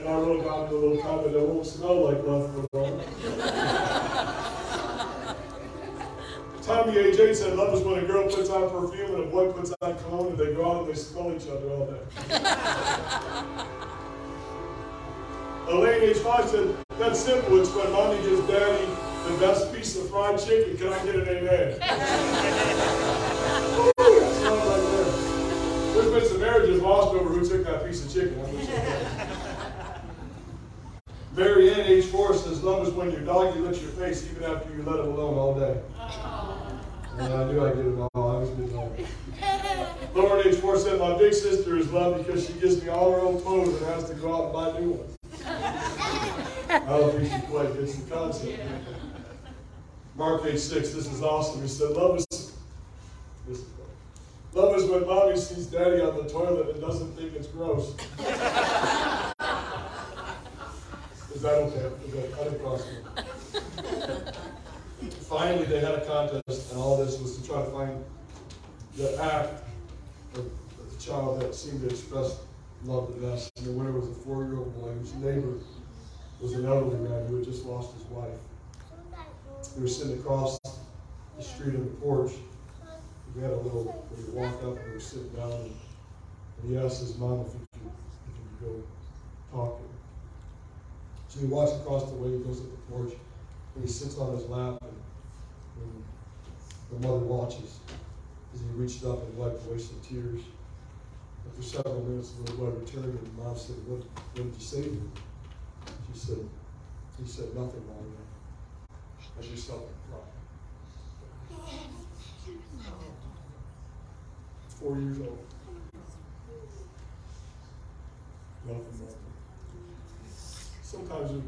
And I wrote down a little comment, it won't smell like love for long. Tommy A. J. said, love is when a girl puts on perfume and a boy puts on cologne and they go out and they smell each other all day. Elaine H. Five said, that's simple, it's when mommy gives daddy the best piece of fried chicken. Can I get an amen? Woo, that's love right there. There's been some marriages lost over who took that piece of chicken. I'm just. Mary Ann H. Forrest says, love is when your doggy licks your face even after you let him alone all day. Oh. And I knew I'd get it all. I was good dog. Lauren H. Forrest said, my big sister is love because she gives me all her old clothes and has to go out and buy new ones. I don't think she quite gets the concept. Mark H. 6, this is awesome. He said, love is, Love is when mommy sees daddy on the toilet and doesn't think it's gross. Is that okay? Is that, I didn't cross it. Finally, they had a contest, and all this was to try to find the act of the child that seemed to express love the best. And the winner was a four-year-old boy whose neighbor was an elderly man who had just lost his wife. They were sitting across the street on the porch. We had a little, we would walk up and we were sitting down, and, and he asked his mom if he could, if he could go talk to her. So he walks across the way, he goes up the porch, and he sits on his lap, and, and the mother watches as he reached up and wiped away some tears. After several minutes, the little boy returned, and mom said, "What, what did you say to him?" She said, "He said nothing. I just felt like crying." Four years old. Nothing, nothing. Sometimes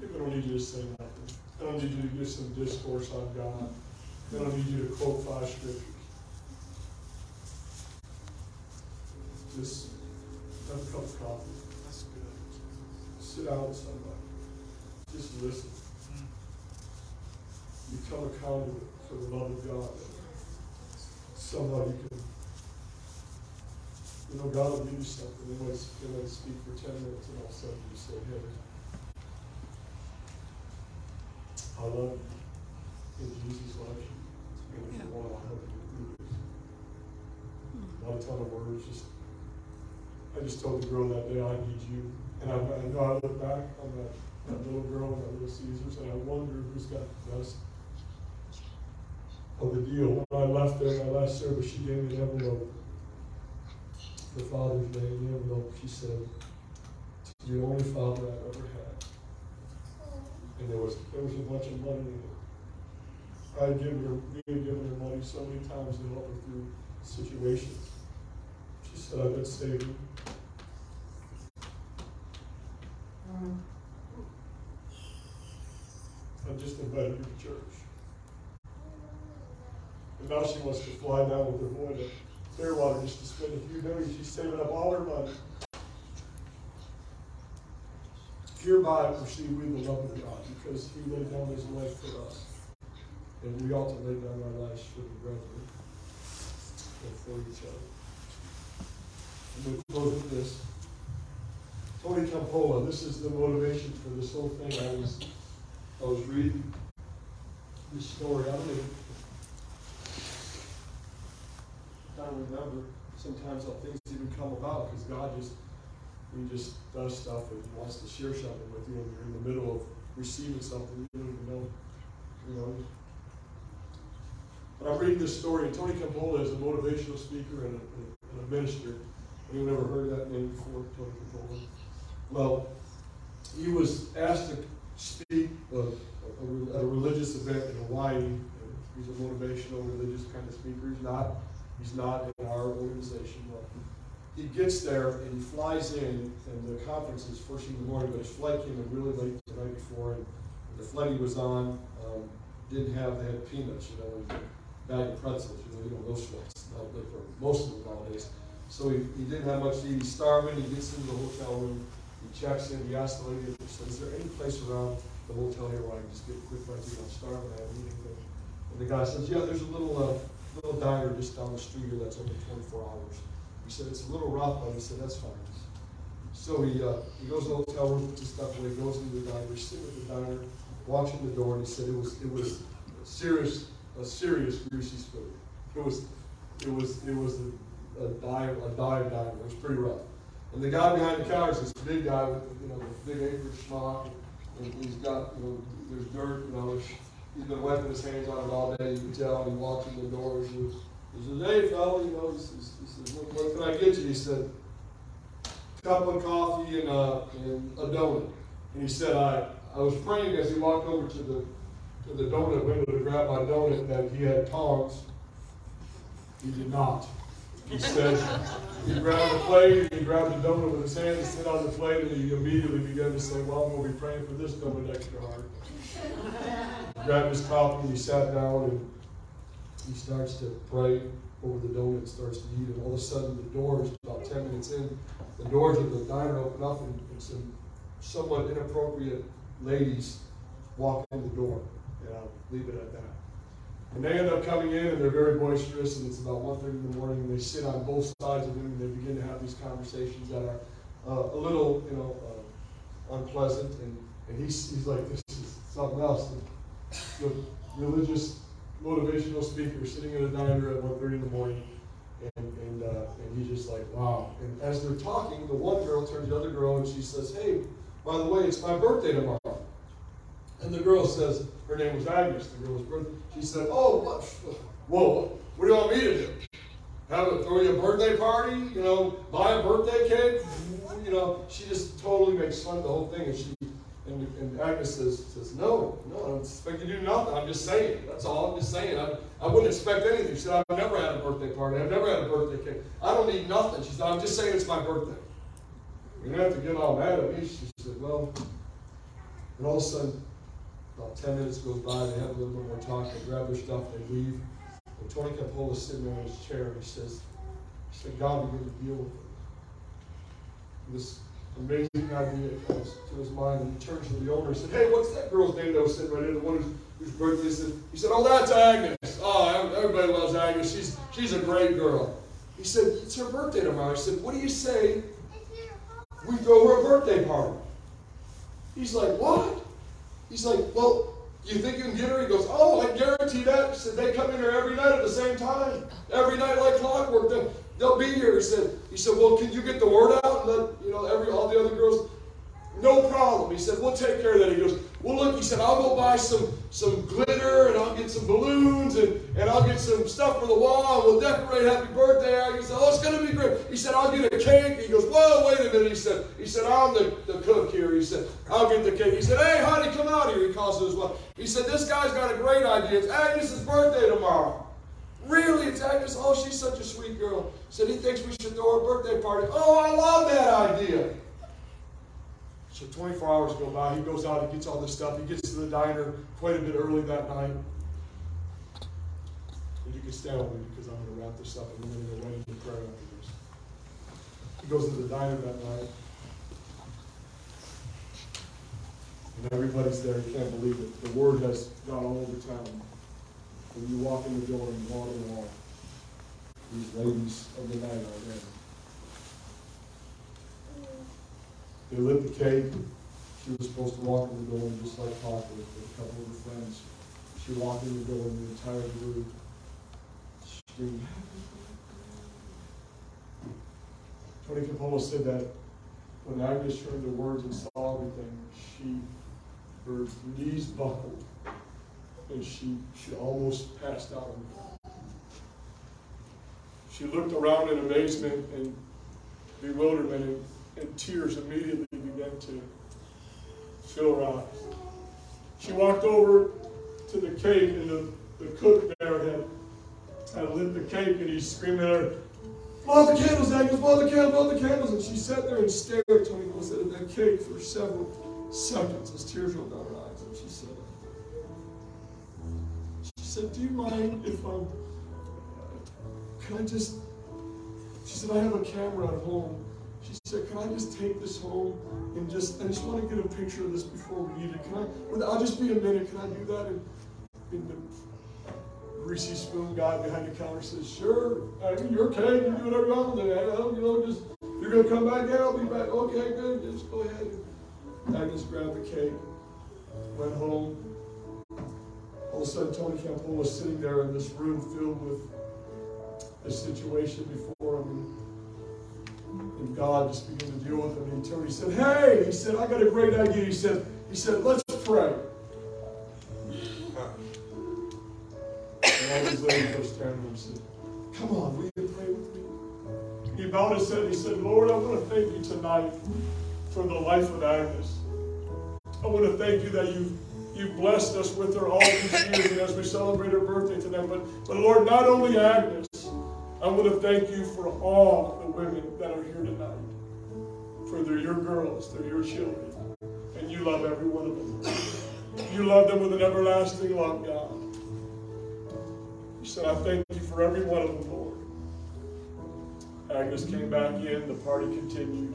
people don't need you to say nothing. They don't need you to give some discourse on God. They don't need you to quote five scriptures. Just have a cup of coffee. that's good. Sit down with somebody. Just listen. Become a conduit for the love of God. Somebody can, you know, God will give you something. They might, they might speak for ten minutes and all of a sudden you say, hey, I love you. And Jesus loves you. And if you want, I'll help you through this. Not a ton of words, just, I just told the girl that day, I need you. And I, I know I look back on that, that little girl and that little Caesars, and I wonder who's got the best of the deal. When I left there, my last service, she gave me an envelope for Father's Day. The envelope, she said, "It's the only father I've ever had." And there was there was a bunch of money in it. I had given her, we had given her money so many times to help her through situations. She said, "I've been saving." I just invited to church. And now she wants to fly down with her boy to Clearwater just to spend a few days. She's saving up all her money. Hereby perceive we the love of God, because he laid down his life for us. And we ought to lay down our lives for the brethren and for each other. To close with this. Tony Campolo, this is the motivation for this whole thing. I was, I was reading this story. I don't even, remember sometimes how things even come about because God just, He just does stuff and wants to share something with you and you're in the middle of receiving something you don't even know, you know. But I'm reading this story, and Tony Campolo is a motivational speaker and a, and a minister. Anyone ever heard that name before, Tony Campolo? Well, he was asked to speak at a religious event in Hawaii. He's a motivational religious kind of speaker. He's not, he's not in our organization. But he gets there and he flies in, and the conference is first thing in the morning, but his flight came in really late the night before, and the flight he was on um, didn't have, they had peanuts, you know, and a bag of pretzels, you know, you know, those flights, not for most of. So he, he didn't have much to eat, he's starving, he gets into the hotel room, he checks in, he asks the lady, is there any place around the hotel here where I can just get a quick bite to eat? I'm starving, I haven't eaten anything. And the guy says, yeah, there's a little, uh, little diner just down the street here that's open twenty-four hours. He said, it's a little rough, but he said, that's fine. So he, uh, he goes to the hotel room, puts his stuff away, goes into the diner, sitting at the diner, watching the door, and he said it was, it was serious, a serious greasy spoon. It was, it was, it was a, a dive, a dive diner, it was pretty rough. And the guy behind the counter is this big guy with, you know, the big apron smock, and he's got, you know, there's dirt, you know, he's been wiping his hands on it all day, you can tell, he walks in the door, he says, he says, hey, fella, you know, he says, he says, what, what can I get you? He said, "A cup of coffee and, uh, and a donut. And he said, I, I was praying as he walked over to the, to the donut window to grab my donut that he had tongs. He did not. He said, he grabbed the plate, he grabbed the donut with his hand and sit on the plate, and he immediately began to say, well, I'm gonna be praying for this donut extra hard. He grabbed his coffee, and he sat down, and he starts to pray over the donut, starts to eat, and all of a sudden, the doors, about ten minutes in, the doors of the diner open up, and, and some somewhat inappropriate ladies walk in the door, and I'll leave it at that. And they end up coming in, and they're very boisterous, and it's about one thirty in the morning, and they sit on both sides of him, and they begin to have these conversations that are uh, a little, you know, uh, unpleasant, and, and he's, he's like, this is something else. The, the religious motivational speaker sitting in a diner at one thirty in the morning, and, and, uh, and he's just like, wow. And as they're talking, the one girl turns to the other girl, and she says, hey, by the way, it's my birthday tomorrow. And the girl says, her name was Agnes, the girl's birthday. She said, Oh, what? Whoa, what do you want me to do? Have a, throw you a birthday party? You know, buy a birthday cake? You know, she just totally makes fun of the whole thing. And she, and, and Agnes says, says, No, no, I don't expect you to do nothing. I'm just saying. That's all I'm just saying. I, I wouldn't expect anything. She said, I've never had a birthday party. I've never had a birthday cake. I don't need nothing. She said, I'm just saying it's my birthday. You don't have to get all mad at me. She said, Well, and all of a sudden, about ten minutes goes by, they have a little bit more talk, they grab their stuff, they leave. And Tony Campolo's sitting there in his chair, and he says, he said, God began to deal with him. This amazing idea comes to his mind, and he turns to the owner and said, Hey, what's that girl's name that was sitting right there, the one whose, whose birthday is? He said, Oh, that's Agnes. Oh, everybody loves Agnes. She's, she's a great girl. He said, It's her birthday tomorrow. He said, What do you say we throw her a birthday party? He's like, What? He's like, well, you think you can get her? He goes, oh, I guarantee that. He said, they come in here every night at the same time. Every night like clockwork. They'll, they'll be here. He said, he said, well, can you get the word out and let, you know, every, all the other girls? No problem. He said, we'll take care of that. He goes, well, look, he said, I'll go buy some, some glitter and I'll get some balloons and, and I'll get some stuff for the wall and we'll decorate happy birthday. He said, oh, it's going to be great. He said, I'll get a cake. He goes, whoa, wait a minute. He said, he said, I'm the, the cook here. He said, I'll get the cake. He said, hey, honey, come out here. He calls to his wife. He said, this guy's got a great idea. It's Agnes's birthday tomorrow. Really? It's Agnes? Oh, she's such a sweet girl. Said, he thinks we should throw a birthday party. Oh, I love that idea. So 24 hours go by. He goes out, he gets all this stuff. He gets to the diner quite a bit early that night. And you can stand with me because I'm going to wrap this up and then we're going to go right into prayer after this. He goes to the diner that night. And everybody's there. You can't believe it. The word has gone all over town. When you walk in the door and walk in the wall, these ladies of the night are there. They lit the cake. She was supposed to walk in the and just like talk with a couple of her friends. She walked in the and the entire group screamed. Tony Campolo said that when Agnes heard the words and saw everything, she, her knees buckled and she, she almost passed out. She looked around in amazement and bewilderment and, and tears immediately began to fill her eyes. She walked over to the cake and the, the cook there had, had lit the cake and he's screaming at her, blow the candles, Agnes, blow the candles, blow the candles. And she sat there and stared at Tony Wilson at that cake for several seconds as tears rolled down her eyes. And she said, she said, do you mind if I'm, can I just, she said, I have a camera at home. She said, can I just take this home and just, I just want to get a picture of this before we eat it. Can I, I'll just be a minute, can I do that? And, and the greasy spoon guy behind the counter says, sure, I mean, you're okay, you do whatever you want to do. You know, just, you're to come back? Yeah, I'll be back. Okay, good, just go ahead. Agnes grabbed the cake, went home. All of a sudden, Tony Campolo was sitting there in this room filled with the situation before. God just began to deal with him. And he said, Hey, he said, I got a great idea. He said, he said, let's pray. And all these ladies were standing and said, Come on, will you pray with me? He bowed his head. He said, Lord, I want to thank you tonight for the life of Agnes. I want to thank you that you've You've blessed us with her all these years and as we celebrate her birthday tonight. But, but Lord, not only Agnes, I want to thank you for all the women that are here tonight. For they're your girls, they're your children. And you love every one of them. You love them with an everlasting love, God. You said, I thank you for every one of them, Lord. Agnes came back in, the party continued.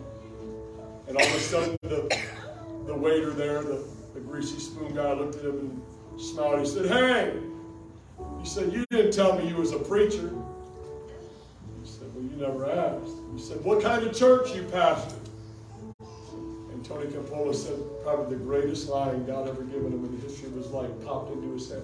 And all of a sudden, the, the waiter there, the the greasy spoon guy looked at him and smiled. He said, Hey! He said, You didn't tell me you was a preacher. You never asked. He said, What kind of church you pastor? And Tony Campolo said, probably the greatest line God ever given him in the history of his life popped into his head.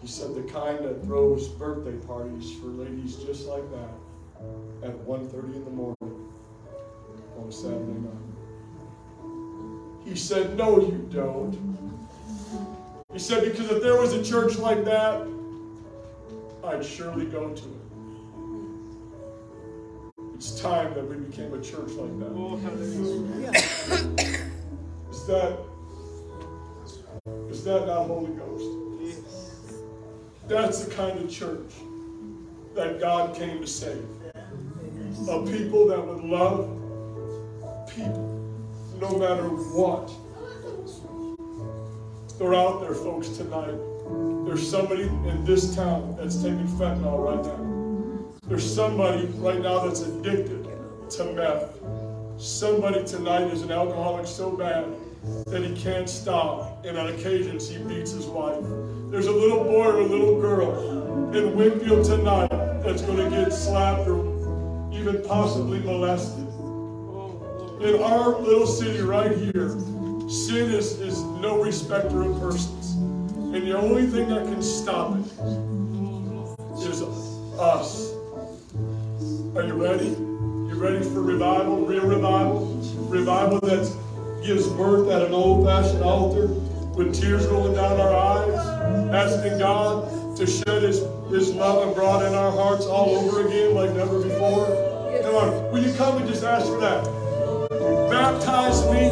He said, The kind that throws birthday parties for ladies just like that at 1.30 in the morning on a Saturday night. He said, No, you don't. He said, Because if there was a church like that, I'd surely go to it. It's time that we became a church like that. Oh, Is that is that not Holy Ghost? That's the kind of church that God came to save. A people that would love people no matter what. They're out there, folks, tonight. There's somebody in this town that's taking fentanyl right now. There's somebody right now that's addicted to meth. Somebody tonight is an alcoholic so bad that he can't stop, and on occasions he beats his wife. There's a little boy or a little girl in Winfield tonight that's going to get slapped or even possibly molested in our little city right here, sin is, is no respecter of persons. And the only thing that can stop it is us. Are you ready? You ready for revival? Real revival? Revival that gives birth at an old fashioned altar with tears rolling down our eyes, asking God to shed His, His love and in our hearts all over again like never before. Come on, will you come and just ask for that? Baptize me,